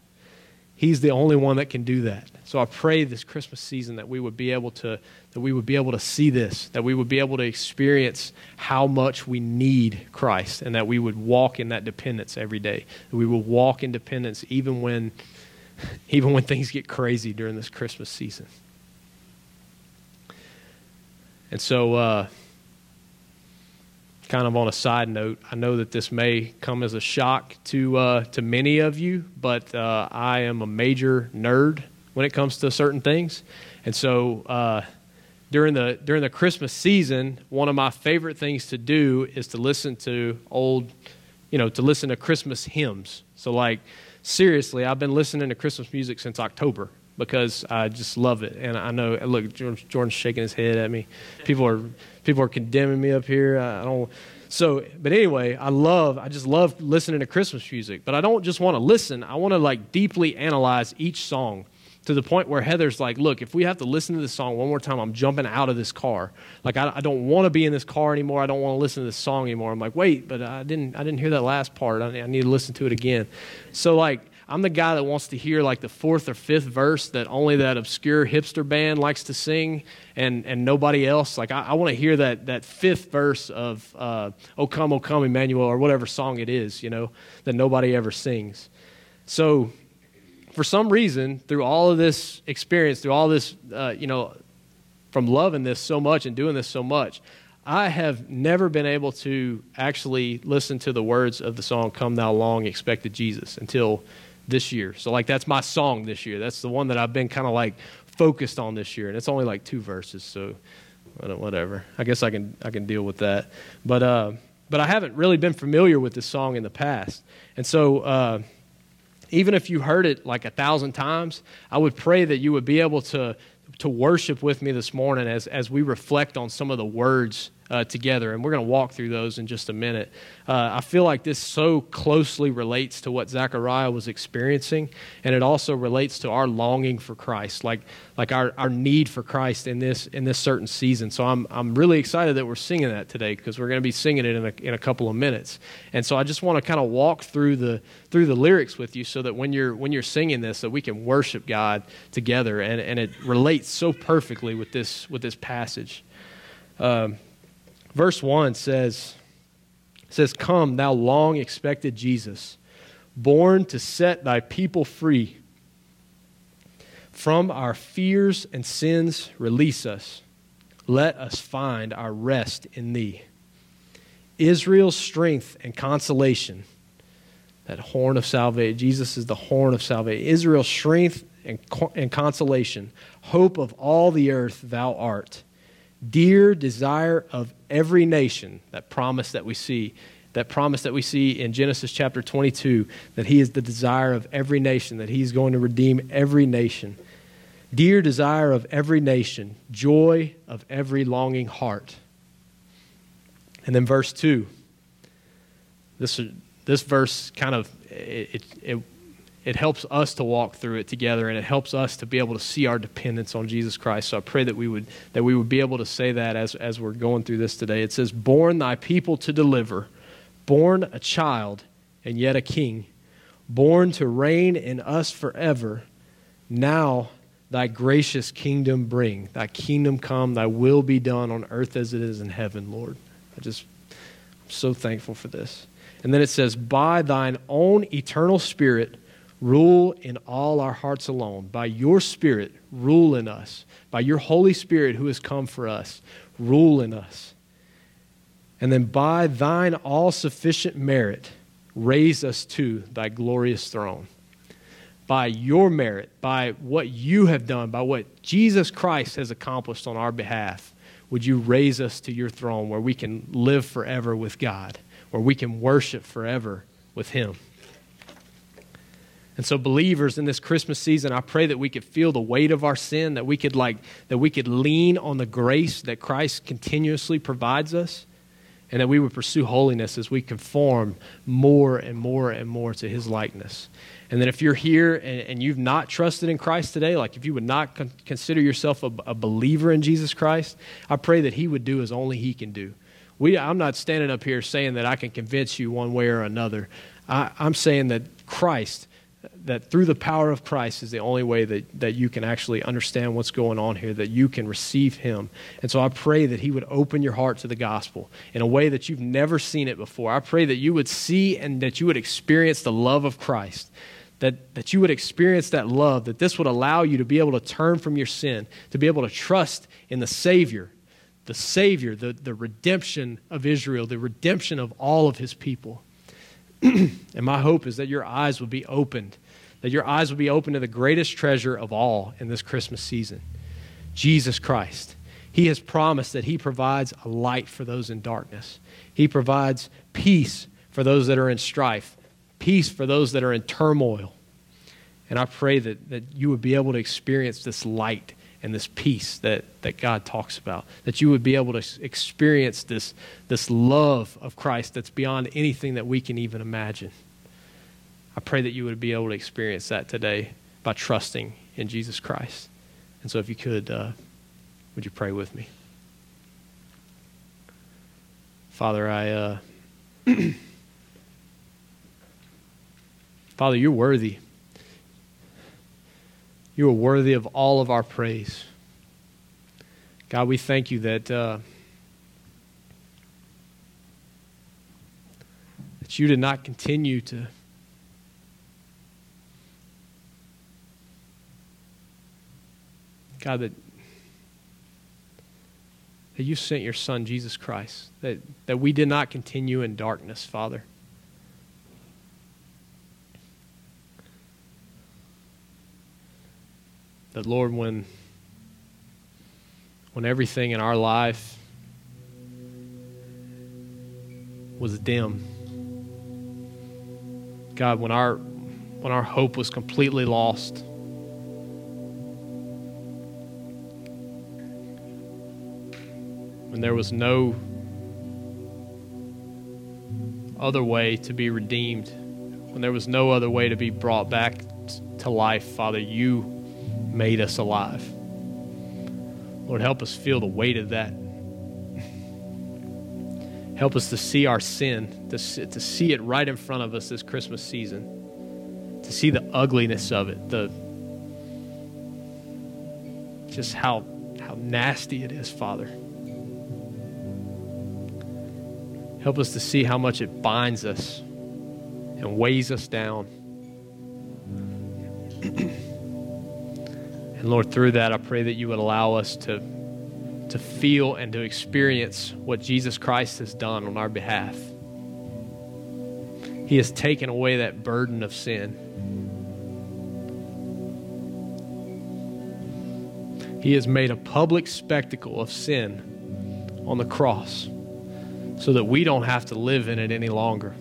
he's the only one that can do that. So I pray this Christmas season that we would be able to that we would be able to see this, that we would be able to experience how much we need Christ and that we would walk in that dependence every day. That we would walk in dependence even when (laughs) even when things get crazy during this Christmas season. And so uh, kind of on a side note, I know that this may come as a shock to uh, to many of you, but uh, I am a major nerd when it comes to certain things. And so uh, during the during the Christmas season, one of my favorite things to do is to listen to old, you know, to listen to Christmas hymns. So like seriously, I've been listening to Christmas music since October because I just love it. And I know, look, Jordan's shaking his head at me. People are people are condemning me up here. I don't. So, but anyway, I love, I just love listening to Christmas music. But I don't just want to listen. I want to like deeply analyze each song to the point where Heather's like, look, if we have to listen to this song one more time, I'm jumping out of this car. Like, I, I don't want to be in this car anymore. I don't want to listen to this song anymore. I'm like, wait, but I didn't, I didn't hear that last part. I, I need to listen to it again. So, like, I'm the guy that wants to hear like the fourth or fifth verse that only that obscure hipster band likes to sing and, and nobody else. Like, I, I want to hear that, that fifth verse of uh, O Come, O Come, Emmanuel, or whatever song it is, you know, that nobody ever sings. So, for some reason, through all of this experience, through all this, uh, you know, from loving this so much and doing this so much, I have never been able to actually listen to the words of the song Come Thou Long Expected Jesus until this year. So, like, that's my song this year. That's the one that I've been kind of like focused on this year. And it's only like two verses, so whatever. I guess I can, I can deal with that. But, uh, but I haven't really been familiar with this song in the past. And so, uh, even if you heard it like a thousand times, I would pray that you would be able to, to worship with me this morning as, as we reflect on some of the words uh, together. And we're going to walk through those in just a minute. Uh, I feel like this so closely relates to what Zechariah was experiencing, and it also relates to our longing for Christ, like, like our, our need for Christ in this, in this certain season. So I'm, I'm really excited that we're singing that today because we're going to be singing it in a, in a couple of minutes. And so I just want to kind of walk through the, through the lyrics with you so that when you're, when you're singing this, that we can worship God together. And, and it relates so perfectly with this, with this passage. Um, Verse 1 says, says, Come, thou long expected Jesus, born to set thy people free. From our fears and sins, release us. Let us find our rest in thee. Israel's strength and consolation. That horn of salvation. Jesus is the horn of salvation. Israel's strength and, and consolation. Hope of all the earth, thou art dear desire of every nation, that promise that we see, that promise that we see in Genesis chapter 22, that he is the desire of every nation, that he's going to redeem every nation. Dear desire of every nation, joy of every longing heart. And then verse 2. This, this verse kind of it, it, it helps us to walk through it together and it helps us to be able to see our dependence on Jesus Christ. So I pray that we would that we would be able to say that as as we're going through this today. It says, "Born thy people to deliver, born a child and yet a king, born to reign in us forever. Now thy gracious kingdom bring. Thy kingdom come, thy will be done on earth as it is in heaven, Lord." I just I'm so thankful for this. And then it says, "By thine own eternal spirit Rule in all our hearts alone. By your Spirit, rule in us. By your Holy Spirit who has come for us, rule in us. And then by thine all sufficient merit, raise us to thy glorious throne. By your merit, by what you have done, by what Jesus Christ has accomplished on our behalf, would you raise us to your throne where we can live forever with God, where we can worship forever with Him. And so believers in this Christmas season, I pray that we could feel the weight of our sin, that we could like that we could lean on the grace that Christ continuously provides us, and that we would pursue holiness as we conform more and more and more to his likeness. And then if you're here and, and you've not trusted in Christ today, like if you would not con- consider yourself a, a believer in Jesus Christ, I pray that he would do as only he can do. We, I'm not standing up here saying that I can convince you one way or another. I, I'm saying that Christ that through the power of Christ is the only way that, that you can actually understand what's going on here, that you can receive Him. And so I pray that He would open your heart to the gospel in a way that you've never seen it before. I pray that you would see and that you would experience the love of Christ, that, that you would experience that love, that this would allow you to be able to turn from your sin, to be able to trust in the Savior, the Savior, the, the redemption of Israel, the redemption of all of His people. (clears throat) and my hope is that your eyes will be opened that your eyes will be opened to the greatest treasure of all in this Christmas season Jesus Christ. He has promised that He provides a light for those in darkness, He provides peace for those that are in strife, peace for those that are in turmoil. And I pray that, that you would be able to experience this light and this peace that, that God talks about. That you would be able to experience this, this love of Christ that's beyond anything that we can even imagine. I pray that you would be able to experience that today by trusting in Jesus Christ. And so, if you could, uh, would you pray with me? Father, I. Uh, (clears throat) Father, you're worthy. You are worthy of all of our praise. God, we thank you that. Uh, that you did not continue to God, that, that you sent your Son, Jesus Christ, that, that we did not continue in darkness, Father. That, Lord, when, when everything in our life was dim, God, when our, when our hope was completely lost, when there was no other way to be redeemed, when there was no other way to be brought back to life, Father, you made us alive. Lord, help us feel the weight of that. Help us to see our sin, to, to see it right in front of us this Christmas season, to see the ugliness of it, the just how how nasty it is, Father. Help us to see how much it binds us and weighs us down. And Lord, through that, I pray that you would allow us to, to feel and to experience what Jesus Christ has done on our behalf. He has taken away that burden of sin. He has made a public spectacle of sin on the cross so that we don't have to live in it any longer.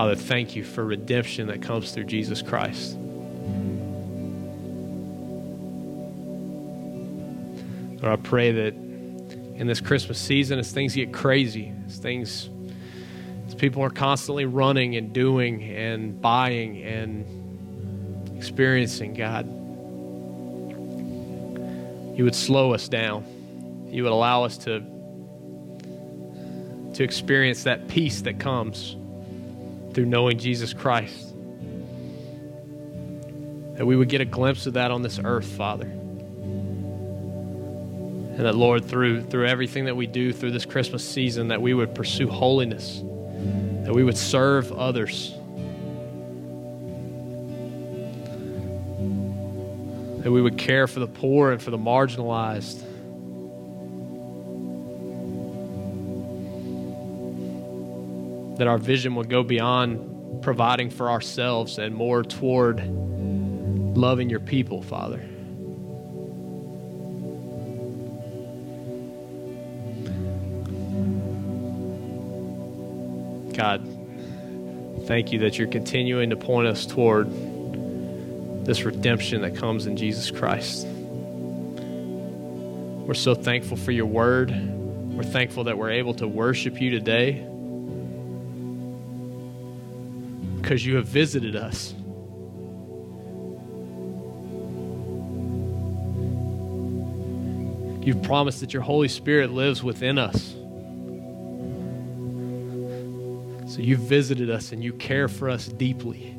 Father, thank you for redemption that comes through Jesus Christ. Lord, I pray that in this Christmas season, as things get crazy, as things, as people are constantly running and doing and buying and experiencing, God, you would slow us down. You would allow us to, to experience that peace that comes through knowing Jesus Christ. That we would get a glimpse of that on this earth, Father. And that, Lord, through, through everything that we do through this Christmas season, that we would pursue holiness, that we would serve others, that we would care for the poor and for the marginalized. That our vision would go beyond providing for ourselves and more toward loving your people, Father. God, thank you that you're continuing to point us toward this redemption that comes in Jesus Christ. We're so thankful for your word. We're thankful that we're able to worship you today because you have visited us. You've promised that your Holy Spirit lives within us. So you've visited us and you care for us deeply.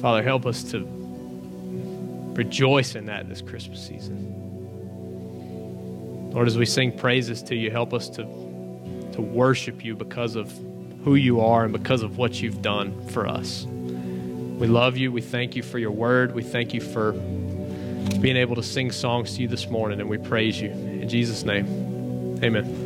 Father, help us to rejoice in that this Christmas season. Lord, as we sing praises to you, help us to, to worship you because of who you are and because of what you've done for us. We love you. We thank you for your word. We thank you for being able to sing songs to you this morning, and we praise you. In Jesus' name, amen.